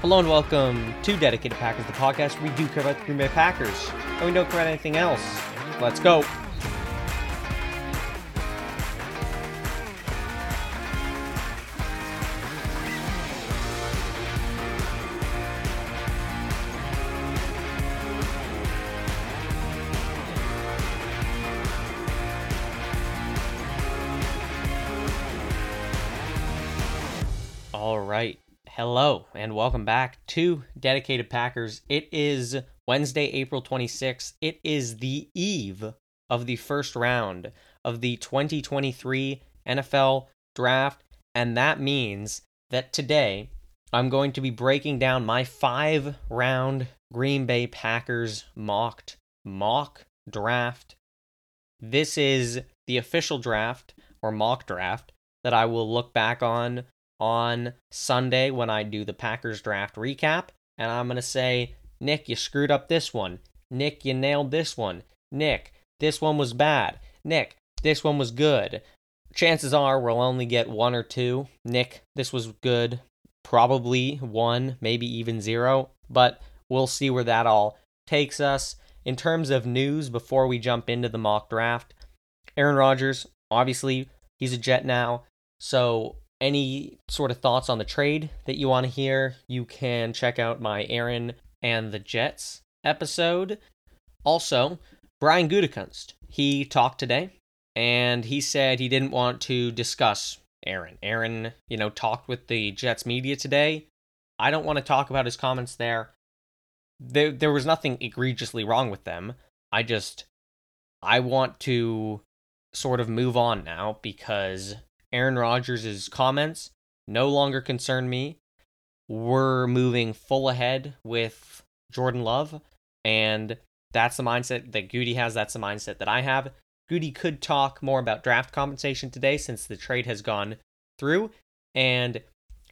Hello and welcome to Dedicated Packers, the podcast where we do care about the Green Bay Packers, and we don't care about anything else. Let's go. And welcome back to Dedicated Packers. It is Wednesday, April 26th. It is the eve of the first round of the 2023 NFL Draft, and that means that today I'm going to be breaking down my five round Green Bay Packers mocked mock draft. This is the official draft or mock draft that I will look back on on Sunday when I do the Packers draft recap. And I'm going to say, Nick, you screwed up this one. Nick, you nailed this one. Nick, this one was bad. Nick, this one was good. Chances are we'll only get one or two. Nick, this was good. Probably one, maybe even zero. But we'll see where that all takes us. In terms of news, before we jump into the mock draft, Aaron Rodgers, obviously, he's a Jet now. So any sort of thoughts on the trade that you want to hear, you can check out my Aaron and the Jets episode. Also, Brian Gutekunst, he talked today and he said he didn't want to discuss Aaron. Aaron, you know, talked with the Jets media today. I don't want to talk about his comments there. There there was nothing egregiously wrong with them. I just I want to sort of move on now because Aaron Rodgers' comments no longer concern me. We're moving full ahead with Jordan Love, and that's the mindset that Goody has. That's the mindset that I have. Goody could talk more about draft compensation today since the trade has gone through, and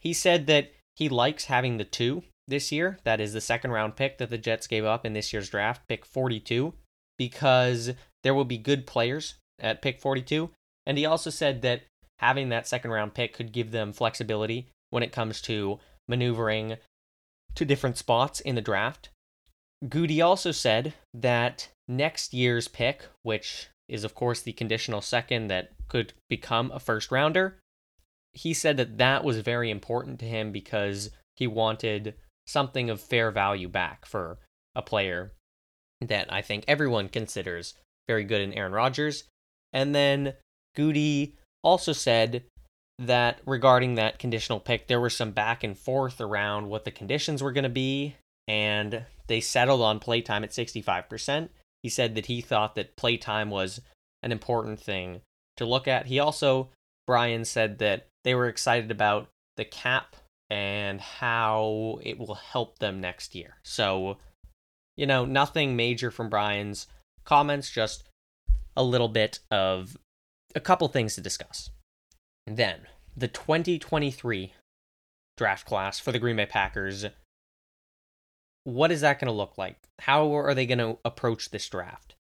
he said that he likes having the two this year. That is the second round pick that the Jets gave up in this year's draft, pick 42, because there will be good players at pick 42. And he also said that having that second round pick could give them flexibility when it comes to maneuvering to different spots in the draft. Goody also said that next year's pick, which is of course the conditional second that could become a first rounder, he said that that was very important to him because he wanted something of fair value back for a player that I think everyone considers very good in Aaron Rodgers. And then Goody also said that regarding that conditional pick, there was some back and forth around what the conditions were going to be, and they settled on playtime at 65%. He said that he thought that playtime was an important thing to look at. He also, Brian said that they were excited about the cap and how it will help them next year. So, you know, nothing major from Brian's comments, just a little bit of a couple things to discuss. Then, the 2023 draft class for the Green Bay Packers. What is that going to look like? How are they going to approach this draft?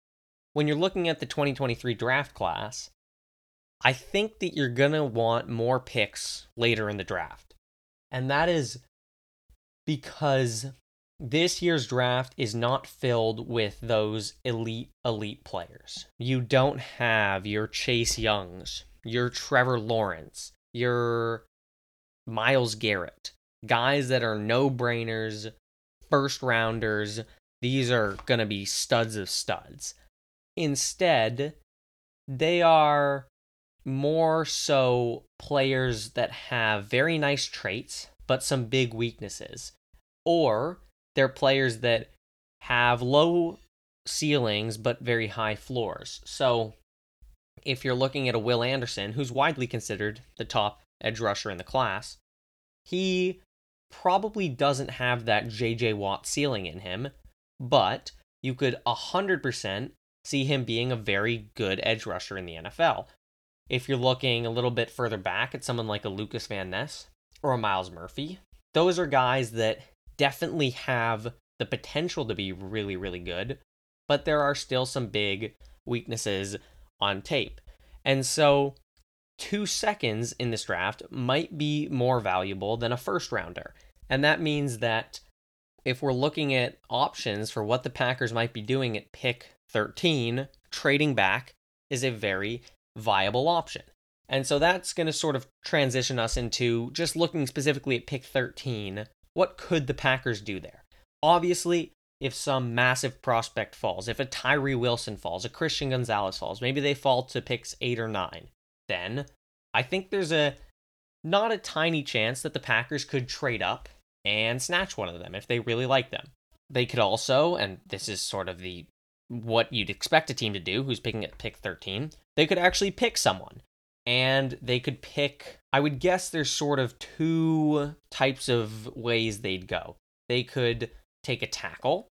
When you're looking at the 2023 draft class, I think that you're going to want more picks later in the draft. And that is because this year's draft is not filled with those elite, elite players. You don't have your Chase Youngs, your Trevor Lawrence, your Myles Garrett, guys that are no brainers, first rounders. These are going to be studs of studs. Instead, they are more so players that have very nice traits, but some big weaknesses. Or they're players that have low ceilings but very high floors. So if you're looking at a Will Anderson, who's widely considered the top edge rusher in the class, he probably doesn't have that JJ Watt ceiling in him, but you could 100% see him being a very good edge rusher in the NFL. If you're looking a little bit further back at someone like a Lucas Van Ness or a Myles Murphy, those are guys that definitely have the potential to be really, really good, but there are still some big weaknesses on tape. And so, two seconds in this draft might be more valuable than a first rounder. And that means that if we're looking at options for what the Packers might be doing at pick 13, trading back is a very viable option. And so that's going to sort of transition us into just looking specifically at pick 13. What could the Packers do there? Obviously, if some massive prospect falls, if a Tyree Wilson falls, a Christian Gonzalez falls, maybe they fall to picks 8 or 9, then I think there's a not a tiny chance that the Packers could trade up and snatch one of them if they really like them. They could also, and this is sort of the what you'd expect a team to do who's picking at pick 13, they could actually pick someone. And they could pick, I would guess there's sort of two types of ways they'd go. They could take a tackle,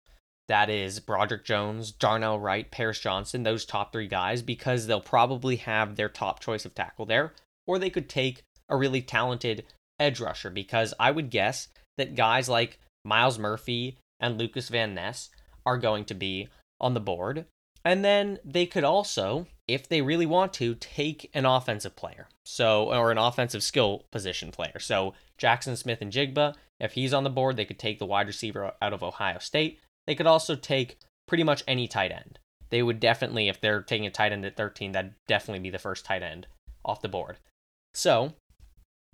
that is Broderick Jones, Darnell Wright, Paris Johnson, those top three guys, because they'll probably have their top choice of tackle there. Or they could take a really talented edge rusher, because I would guess that guys like Myles Murphy and Lucas Van Ness are going to be on the board. And then they could also, if they really want to, take an offensive player. So, or an offensive skill position player. So, Jaxon Smith-Njigba, if he's on the board, they could take the wide receiver out of Ohio State. They could also take pretty much any tight end. They would definitely, if they're taking a tight end at 13, that'd definitely be the first tight end off the board. So,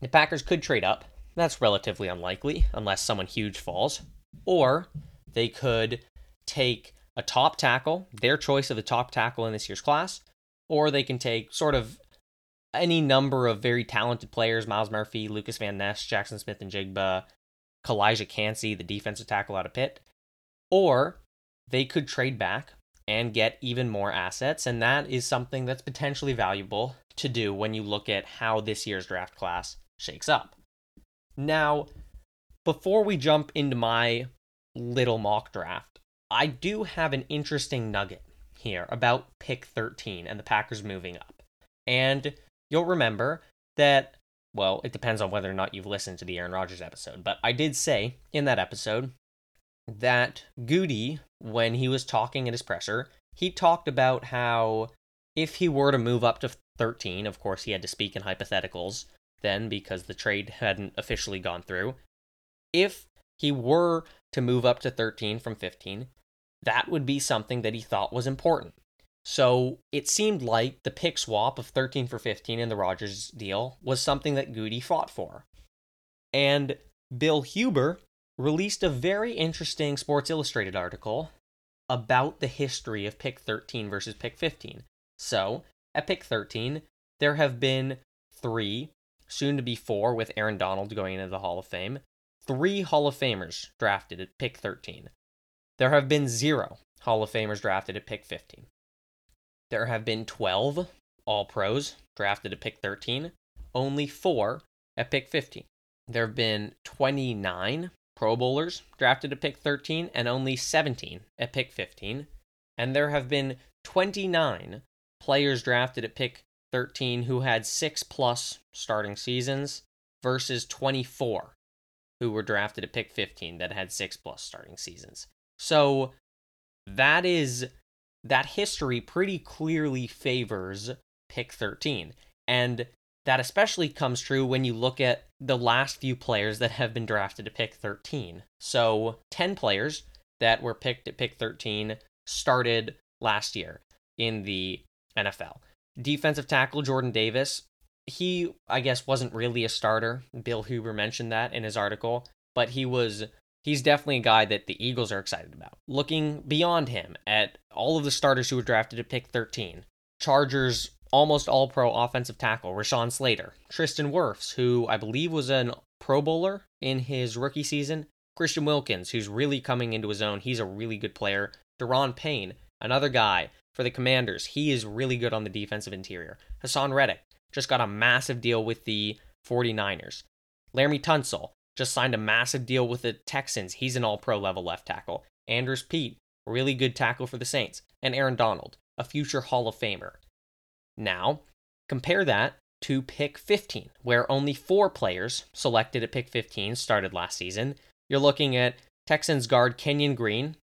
the Packers could trade up. That's relatively unlikely unless someone huge falls. Or they could take a top tackle, their choice of the top tackle in this year's class, or they can take sort of any number of very talented players Myles Murphy, Lucas Van Ness, Jaxon Smith-Njigba, Calijah Kancey, the defensive tackle out of Pitt. Or they could trade back and get even more assets. And that is something that's potentially valuable to do when you look at how this year's draft class shakes up. Now, before we jump into my little mock draft, I do have an interesting nugget here about pick 13 and the Packers moving up. And you'll remember that, well, it depends on whether or not you've listened to the Aaron Rodgers episode, but I did say in that episode that Goody, when he was talking at his presser, he talked about how if he were to move up to 13, of course, he had to speak in hypotheticals then because the trade hadn't officially gone through. If he were to move up to 13 from 15, that would be something that he thought was important. So it seemed like the pick swap of 13 for 15 in the Rodgers deal was something that Goody fought for. And Bill Huber released a very interesting Sports Illustrated article about the history of pick 13 versus pick 15. So, at pick 13, there have been three, soon to be four, with Aaron Donald going into the Hall of Fame, three Hall of Famers drafted at pick 13. There have been zero Hall of Famers drafted at pick 15. There have been 12 All Pros drafted at pick 13, only four at pick 15. There have been 29 Pro Bowlers drafted at pick 13 and only 17 at pick 15. And there have been 29 players drafted at pick 13 who had six plus starting seasons versus 24 who were drafted at pick 15 that had six plus starting seasons. So that is that history pretty clearly favors pick 13. And that especially comes true when you look at the last few players that have been drafted to pick 13. So 10 players that were picked at pick 13 started last year in the NFL. Defensive tackle Jordan Davis, he, I guess, wasn't really a starter. Bill Huber mentioned that in his article, but he was he's definitely a guy that the Eagles are excited about. Looking beyond him at all of the starters who were drafted at pick 13, Chargers almost all pro offensive tackle, Rashawn Slater, Tristan Wirfs, who I believe was an Pro Bowler in his rookie season, Christian Wilkins, who's really coming into his own. He's a really good player. Daron Payne, another guy for the Commanders. He is really good on the defensive interior. Haason Reddick just got a massive deal with the 49ers. Laremy Tunsil, just signed a massive deal with the Texans. He's an all pro level left tackle. Andrus Peat, really good tackle for the Saints. And Aaron Donald, a future Hall of Famer. Now, compare that to pick 15, where only four players selected at pick 15 started last season. You're looking at Texans guard Kenyon Green,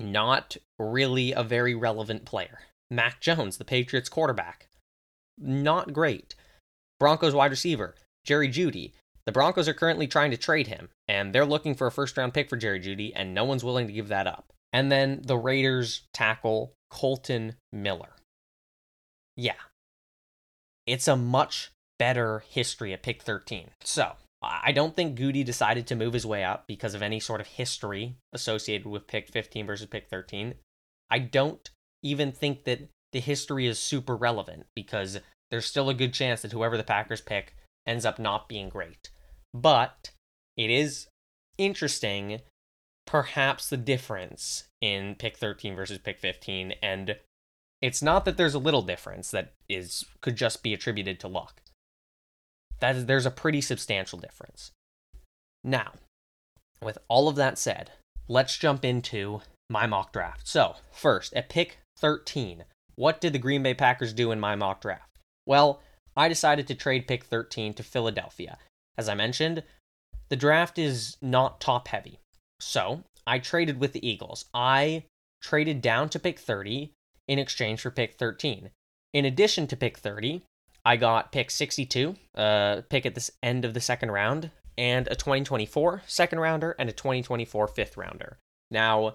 not really a very relevant player. Mac Jones, the Patriots quarterback, not great. Broncos wide receiver Jerry Jeudy, The Broncos are currently trying to trade him, and they're looking for a first round pick for Jerry Jeudy, and no one's willing to give that up. And then the Raiders tackle Kolton Miller. Yeah. It's a much better history at pick 13. So, I don't think Goody decided to move his way up because of any sort of history associated with pick 15 versus pick 13. I don't even think that the history is super relevant because there's still a good chance that whoever the Packers pick ends up not being great. But it is interesting, perhaps, the difference in pick 13 versus pick 15. And it's not that there's a little difference that is could just be attributed to luck. That is, there's a pretty substantial difference. Now, with all of that said, let's jump into my mock draft. So, first, at pick 13, what did the Green Bay Packers do in my mock draft? Well, I decided to trade pick 13 to Philadelphia. As I mentioned, the draft is not top heavy. So, I traded with the Eagles. I traded down to pick 30 in exchange for pick 13. In addition to pick 30, I got pick 62, uh, pick at the end of the second round, and a 2024 second rounder and a 2024 fifth rounder. Now,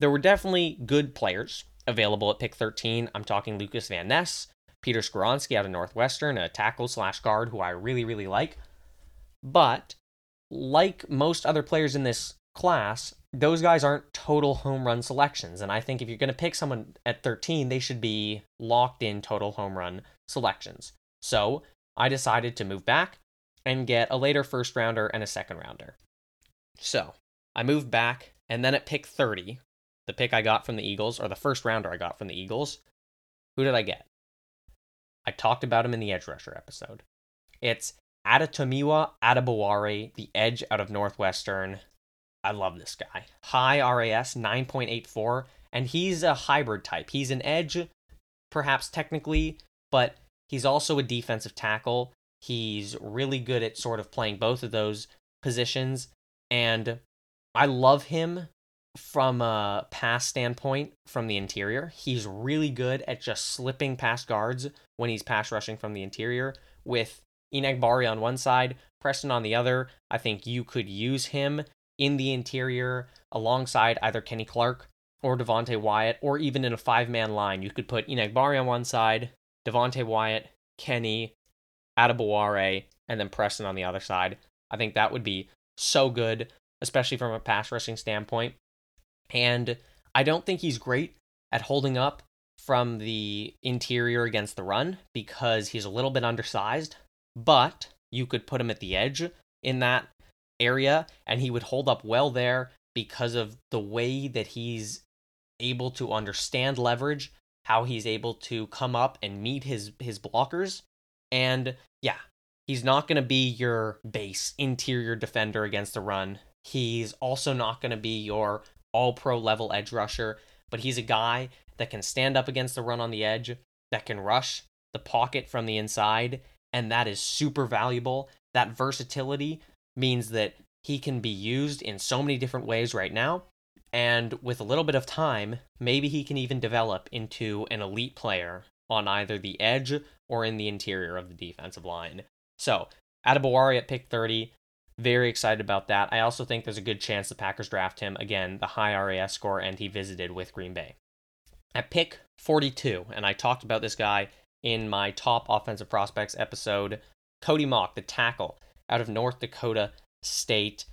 there were definitely good players available at pick 13. I'm talking Lucas Van Ness, Peter Skoronski out of Northwestern, a tackle slash guard who I really, really like. But like most other players in this class, those guys aren't total home run selections. And I think if you're going to pick someone at 13, they should be locked in total home run selections. So I decided to move back and get a later first rounder and a second rounder. So I moved back, and then at pick 30, the pick I got from the Eagles, or the first rounder I got from the Eagles, who did I get? I talked about him in the Edge Rusher episode. It's Adetomiwa Adebawore, the edge out of Northwestern. I love this guy. High RAS, 9.84, and he's a hybrid type. He's an edge, perhaps technically, but he's also a defensive tackle. He's really good at sort of playing both of those positions, and I love him from a pass standpoint from the interior. He's really good at just slipping past guards when he's pass rushing from the interior with Enagbare on one side, Preston on the other. I think you could use him in the interior alongside either Kenny Clark or Devonte Wyatt, or even in a five man line. You could put Enagbare on one side, Devonte Wyatt, Kenny, Adebawore, and then Preston on the other side. I think that would be so good, especially from a pass rushing standpoint. And I don't think he's great at holding up from the interior against the run because he's a little bit undersized, but you could put him at the edge in that area and he would hold up well there because of the way that he's able to understand leverage, how he's able to come up and meet his his blockers. And yeah, he's not going to be your base interior defender against the run. He's also not going to be your all pro level edge rusher, but he's a guy that can stand up against the run on the edge, that can rush the pocket from the inside, and that is super valuable. That versatility means that he can be used in so many different ways right now. And with a little bit of time, maybe he can even develop into an elite player on either the edge or in the interior of the defensive line. So, Adebawore at pick 30, very excited about that. I also think there's a good chance the Packers draft him. Again, the high RAS score, and he visited with Green Bay. At pick 42, and I talked about this guy in my top offensive prospects episode, Cody Mauch, the tackle out of North Dakota State.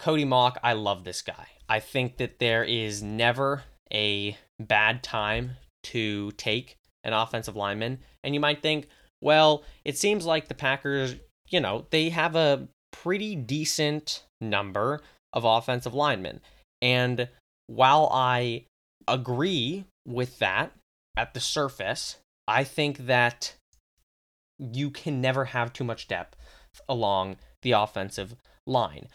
Cody Mauch, I love this guy. I think that there is never a bad time to take an offensive lineman. And you might think, well, it seems like the Packers, you know, they have a pretty decent number of offensive linemen. And while I agree with that at the surface, I think that you can never have too much depth along the offensive line.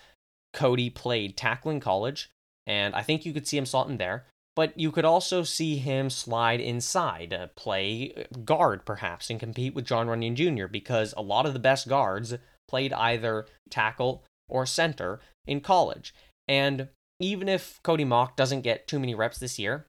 Cody played tackling college, and I think you could see him slot in there. But you could also see him slide inside, uh, play guard perhaps, and compete with Jon Runyan Jr. because a lot of the best guards played either tackle or center in college. And even if Cody Mauch doesn't get too many reps this year,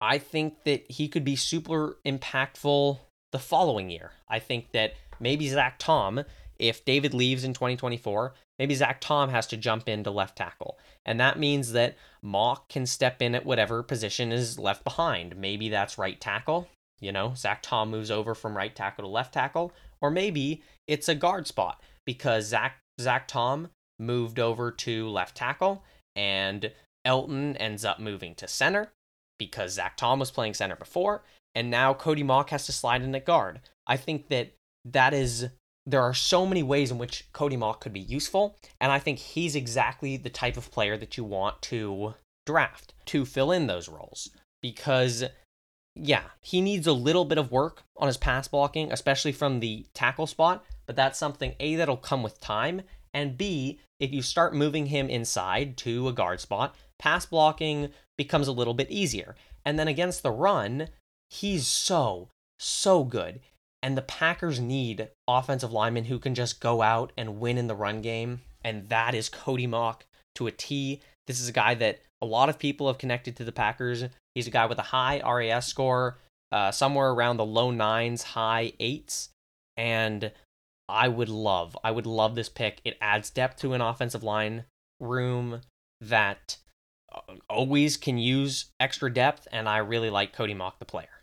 I think that he could be super impactful the following year. I think that maybe Zach Tom if David leaves in 2024, maybe Zach Tom has to jump into left tackle. And that means that Mauch can step in at whatever position is left behind. Maybe that's right tackle. You know, Zach Tom moves over from right tackle to left tackle. Or maybe it's a guard spot because Zach Zach Tom moved over to left tackle and Elgton ends up moving to center because Zach Tom was playing center before, and now Cody Mauch has to slide in at guard. I think that that is there are so many ways in which Cody Mauch could be useful, and I think he's exactly the type of player that you want to draft to fill in those roles because yeah, he needs a little bit of work on his pass blocking, especially from the tackle spot, but that's something A that'll come with time, and B, if you start moving him inside to a guard spot, pass blocking becomes a little bit easier. And then against the run, he's so, so good. And the Packers need offensive linemen who can just go out and win in the run game. And that is Cody Mauch to a T. This is a guy that a lot of people have connected to the Packers. He's a guy with a high RAS score, uh, somewhere around the low nines, high eights. And I would love, I would love this pick. It adds depth to an offensive line room that uh, always can use extra depth, and I really like Cody Mauch, the player.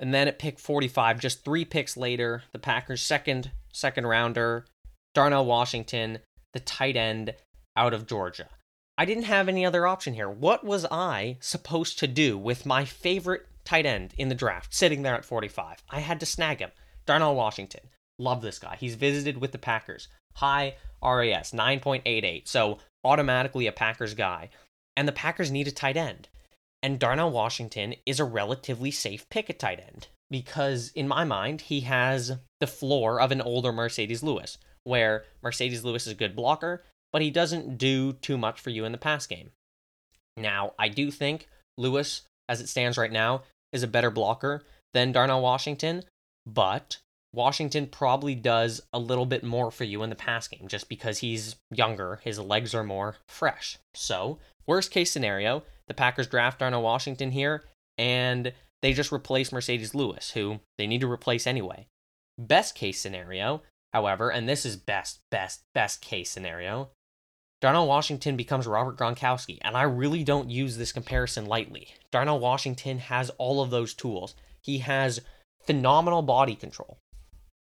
And then at pick 45, just three picks later, the Packers' second second rounder, Darnell Washington, the tight end out of Georgia. I didn't have any other option here. What was I supposed to do with my favorite tight end in the draft sitting there at 45? I had to snag him. Darnell Washington. Love this guy. He's visited with the Packers. High RAS, 9.88. So automatically a Packers guy. And the Packers need a tight end. And Darnell Washington is a relatively safe pick at tight end because, in my mind, he has the floor of an older Marcedes Lewis, where Marcedes Lewis is a good blocker, but he doesn't do too much for you in the pass game. Now, I do think Lewis, as it stands right now, is a better blocker than Darnell Washington, but Washington probably does a little bit more for you in the pass game just because he's younger, his legs are more fresh. So, worst case scenario, the Packers draft Darnell Washington here and they just replace Marcedes Lewis, who they need to replace anyway. Best case scenario, however, and this is best, best, best case scenario, Darnell Washington becomes Robert Gronkowski, and I really don't use this comparison lightly. Darnell Washington has all of those tools. He has phenomenal body control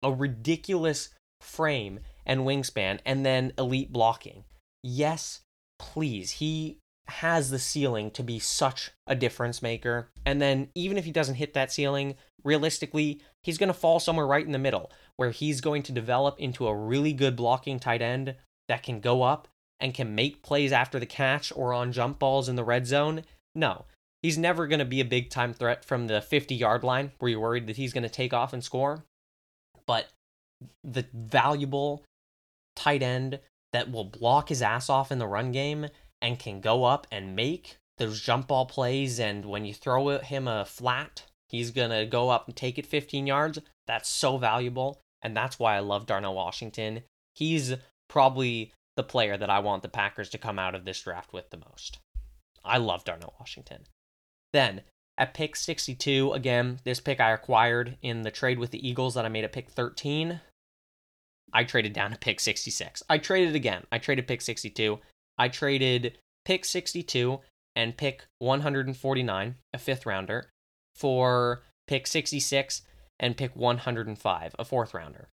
a ridiculous frame and wingspan, and then elite blocking. Yes, please. He has the ceiling to be such a difference maker. And then, even if he doesn't hit that ceiling, realistically, he's going to fall somewhere right in the middle where he's going to develop into a really good blocking tight end that can go up and can make plays after the catch or on jump balls in the red zone. No, he's never going to be a big time threat from the 50 yard line where you're worried that he's going to take off and score but the valuable tight end that will block his ass off in the run game and can go up and make those jump ball plays. And when you throw him a flat, he's going to go up and take it 15 yards. That's so valuable. And that's why I love Darnell Washington. He's probably the player that I want the Packers to come out of this draft with the most. I love Darnell Washington. Then at pick 62, again, this pick I acquired in the trade with the Eagles that I made at pick 13. I traded down to pick 66. I traded again. I traded pick 62. I traded pick 62 and pick 149, a fifth rounder, for pick 66 and pick 105, a fourth rounder.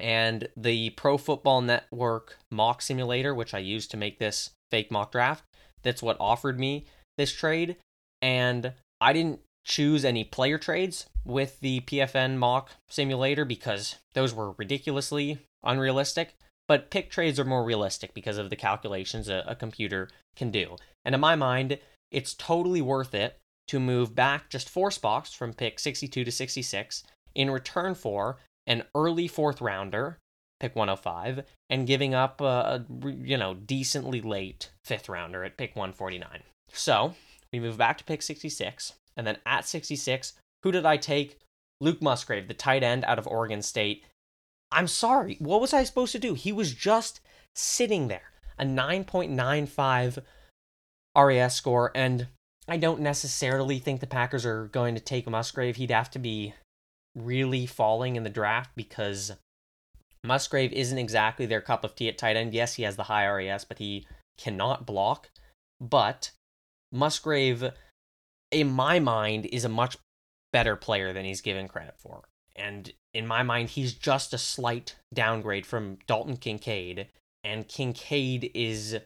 And the Pro Football Network mock simulator, which I used to make this fake mock draft, that's what offered me this trade. And I didn't choose any player trades with the PFN mock simulator because those were ridiculously unrealistic. But pick trades are more realistic because of the calculations a, a computer can do. And in my mind, it's totally worth it to move back just four spots from pick 62 to 66 in return for an early fourth rounder, pick 105, and giving up a, you know decently late fifth rounder at pick 149. So we move back to pick 66. And then at 66, who did I take? Luke Musgrave, the tight end out of Oregon State. I'm sorry. What was I supposed to do? He was just sitting there. A 9.95 RAS score. And I don't necessarily think the Packers are going to take Musgrave. He'd have to be really falling in the draft because Musgrave isn't exactly their cup of tea at tight end. Yes, he has the high RAS, but he cannot block. But Musgrave, in my mind, is a much better player than he's given credit for. And in my mind, he's just a slight downgrade from Dalton Kincaid. And Kincaid is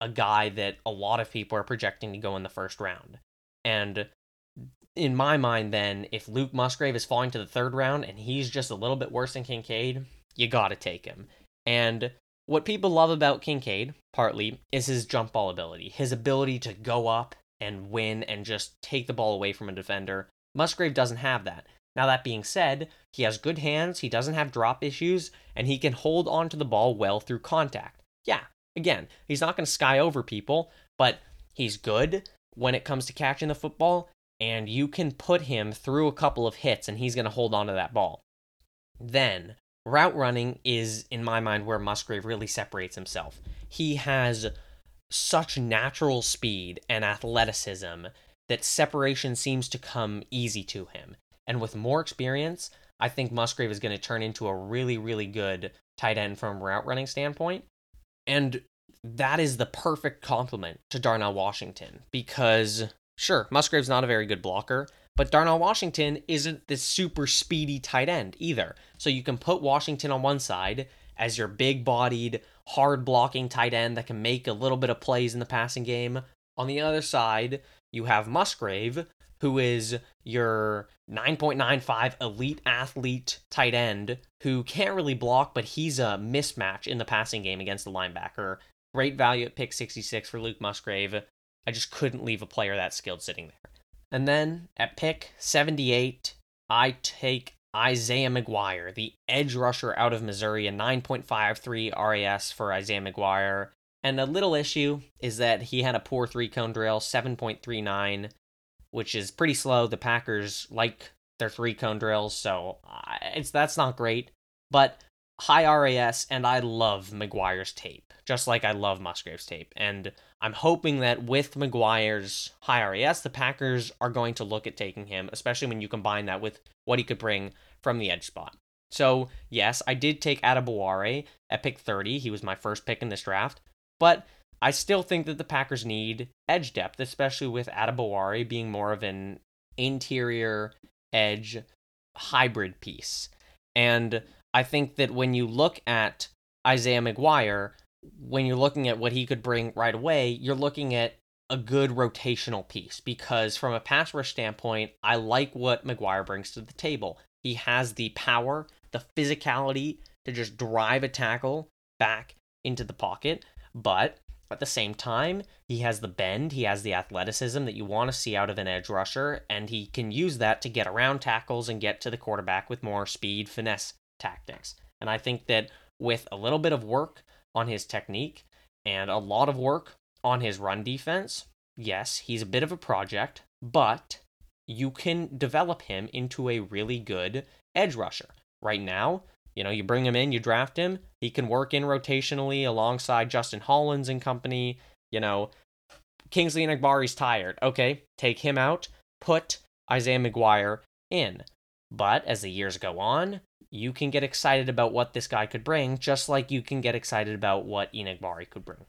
a guy that a lot of people are projecting to go in the first round. And in my mind, then, if Luke Musgrave is falling to the third round and he's just a little bit worse than Kincaid, you got to take him. And what people love about Kincaid, partly, is his jump ball ability, his ability to go up and win and just take the ball away from a defender. Musgrave doesn't have that. Now, that being said, he has good hands, he doesn't have drop issues, and he can hold onto the ball well through contact. Yeah, again, he's not going to sky over people, but he's good when it comes to catching the football, and you can put him through a couple of hits and he's going to hold onto that ball. Then, route running is, in my mind, where Musgrave really separates himself. He has such natural speed and athleticism that separation seems to come easy to him. And with more experience, I think Musgrave is going to turn into a really, really good tight end from route running standpoint. And that is the perfect complement to Darnell Washington because Sure, Musgrave's not a very good blocker, but Darnell Washington isn't this super speedy tight end either. So you can put Washington on one side as your big bodied, hard blocking tight end that can make a little bit of plays in the passing game. On the other side, you have Musgrave, who is your 9.95 elite athlete tight end who can't really block, but he's a mismatch in the passing game against the linebacker. Great value at pick 66 for Luke Musgrave. I just couldn't leave a player that skilled sitting there. And then at pick 78, I take Isaiah McGuire, the edge rusher out of Missouri, a 9.53 RAS for Isaiah McGuire. And a little issue is that he had a poor three cone drill, 7.39, which is pretty slow. The Packers like their three cone drills, so it's that's not great. But high RAS, and I love McGuire's tape, just like I love Musgrave's tape. And I'm hoping that with McGuire's high RAS, the Packers are going to look at taking him, especially when you combine that with what he could bring from the edge spot. So, yes, I did take Adebawore at pick 30. He was my first pick in this draft. But I still think that the Packers need edge depth, especially with Adebawore being more of an interior edge hybrid piece. And I think that when you look at Isaiah McGuire, when you're looking at what he could bring right away, you're looking at a good rotational piece because from a pass rush standpoint, I like what McGuire brings to the table. He has the power, the physicality to just drive a tackle back into the pocket, but at the same time, he has the bend, he has the athleticism that you want to see out of an edge rusher, and he can use that to get around tackles and get to the quarterback with more speed, finesse tactics. And I think that with a little bit of work on his technique and a lot of work on his run defense, yes, he's a bit of a project, but you can develop him into a really good edge rusher. Right now, you know, you bring him in, you draft him, he can work in rotationally alongside Justin Hollins and company. You know, Kingsley and Enagbare's tired. Okay, take him out, put Isaiah McGuire in. But as the years go on, you can get excited about what this guy could bring, just like you can get excited about what Enagbare could bring.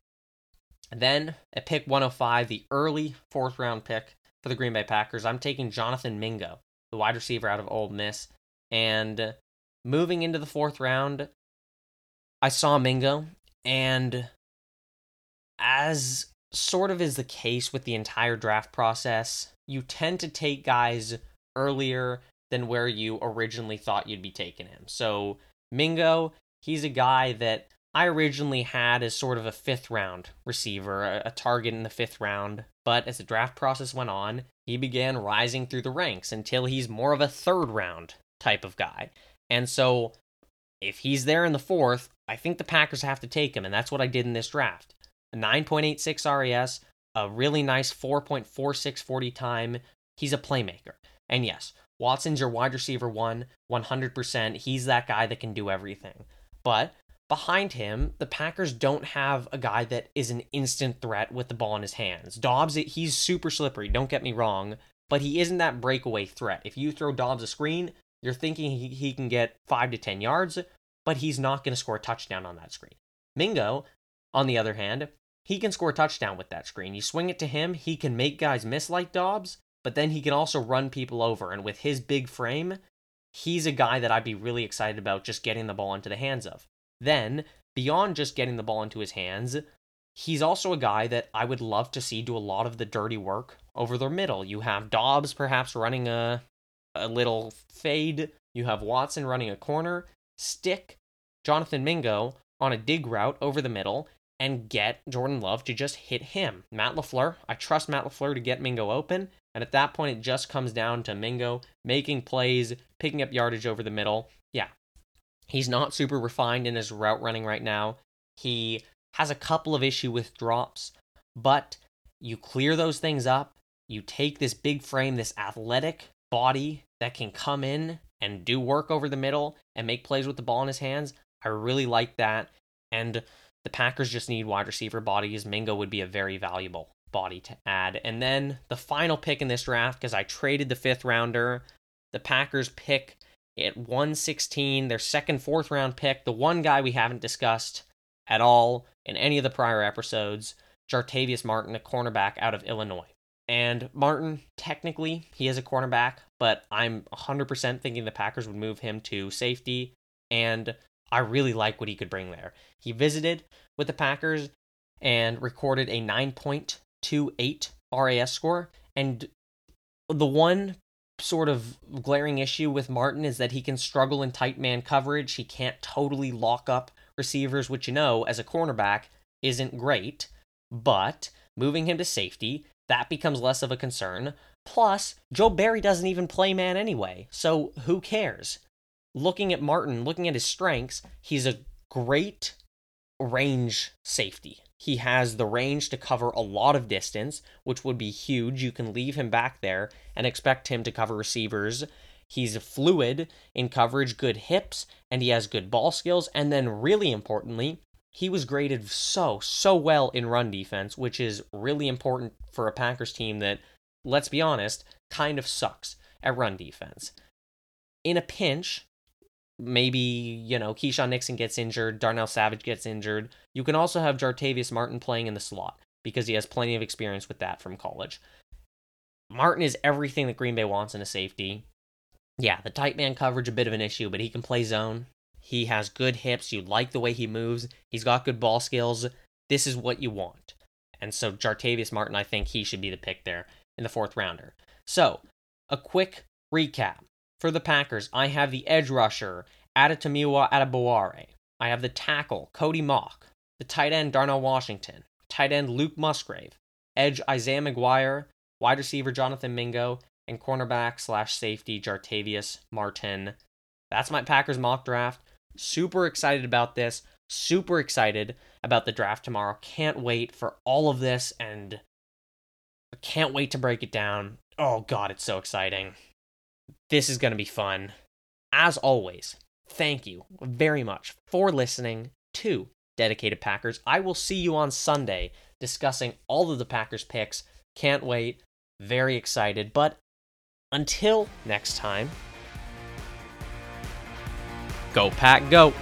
And then at pick 105, the early fourth round pick for the Green Bay Packers, I'm taking Jonathan Mingo, the wide receiver out of Ole Miss. And moving into the fourth round, I saw Mingo, and as sort of is the case with the entire draft process, you tend to take guys earlier than where you originally thought you'd be taking him. So, Mingo, he's a guy that I originally had as sort of a fifth round receiver, a, a, target in the fifth round. But as the draft process went on, he began rising through the ranks until he's more of a third round type of guy. And so, if he's there in the fourth, I think the Packers have to take him, and that's what I did in this draft. A 9.86 RAS, a really nice 4.46 40 time. He's a playmaker. And yes, Watson's your wide receiver one, 100%. He's that guy that can do everything. But behind him, the Packers don't have a guy that is an instant threat with the ball in his hands. Dobbs, he's super slippery, don't get me wrong, but he isn't that breakaway threat. If you throw Dobbs a screen, you're thinking he, he can get 5 to 10 yards, but he's not going to score a touchdown on that screen. Mingo, on the other hand, he can score a touchdown with that screen. You swing it to him, he can make guys miss like Dobbs, but then he can also run people over. And with his big frame, he's a guy that I'd be really excited about just getting the ball into the hands of. Then, beyond just getting the ball into his hands, he's also a guy that I would love to see do a lot of the dirty work over the middle. You have Dobbs perhaps running a a little fade. You have Watson running a corner, stick Jonathan Mingo on a dig route over the middle, and get Jordan Love to just hit him. Matt LaFleur, I trust Matt LaFleur to get Mingo open. And at that point, it just comes down to Mingo making plays, picking up yardage over the middle. Yeah, he's not super refined in his route running right now. He has a couple of issue with drops, but you clear those things up. You take this big frame, this athletic body that can come in and do work over the middle and make plays with the ball in his hands. I really like that. And the Packers just need wide receiver bodies. Mingo would be a very valuable body to add. And then the final pick in this draft, because I traded the fifth rounder, the Packers pick at 116, their second, fourth round pick, the one guy we haven't discussed at all in any of the prior episodes, Jartavius Martin, a cornerback out of Illinois. And Martin, technically, he is a cornerback, but I'm 100% thinking the Packers would move him to safety. And I really like what he could bring there. He visited with the Packers and recorded a 9.28 RAS score. And the one sort of glaring issue with Martin is that he can struggle in tight man coverage. He can't totally lock up receivers, which you know, as a cornerback, isn't great. But moving him to safety, that becomes less of a concern. Plus, Joe Barry doesn't even play man anyway, so who cares? Looking at Martin, looking at his strengths, he's a great range safety. He has the range to cover a lot of distance, which would be huge. You can leave him back there and expect him to cover receivers. He's fluid in coverage, good hips, and he has good ball skills. And then, really importantly, he was graded so, so well in run defense, which is really important for a Packers team that, let's be honest, kind of sucks at run defense. In a pinch, maybe, you know, Keisean Nixon gets injured, Darnell Savage gets injured. You can also have Jartavius Martin playing in the slot because he has plenty of experience with that from college. Martin is everything that Green Bay wants in a safety. Yeah, the tight man coverage a bit of an issue, but he can play zone. He has good hips. You like the way he moves. He's got good ball skills. This is what you want. And so Jartavius Martin, I think he should be the pick there in the fourth rounder. So, a quick recap. For the Packers, I have the edge rusher, Adetomiwa Adebawore. I have the tackle, Cody Mauch. The tight end, Darnell Washington. Tight end, Luke Musgrave. Edge, Isaiah McGuire. Wide receiver, Jonathan Mingo. And cornerback slash safety, Jartavius Martin. That's my Packers mock draft. Super excited about this. Super excited about the draft tomorrow. Can't wait for all of this and I can't wait to break it down. Oh, God, it's so exciting. This is going to be fun. As always, thank you very much for listening to Dedicated Packers. I will see you on Sunday discussing all of the Packers picks. Can't wait. Very excited. But until next time, Go Pack Go!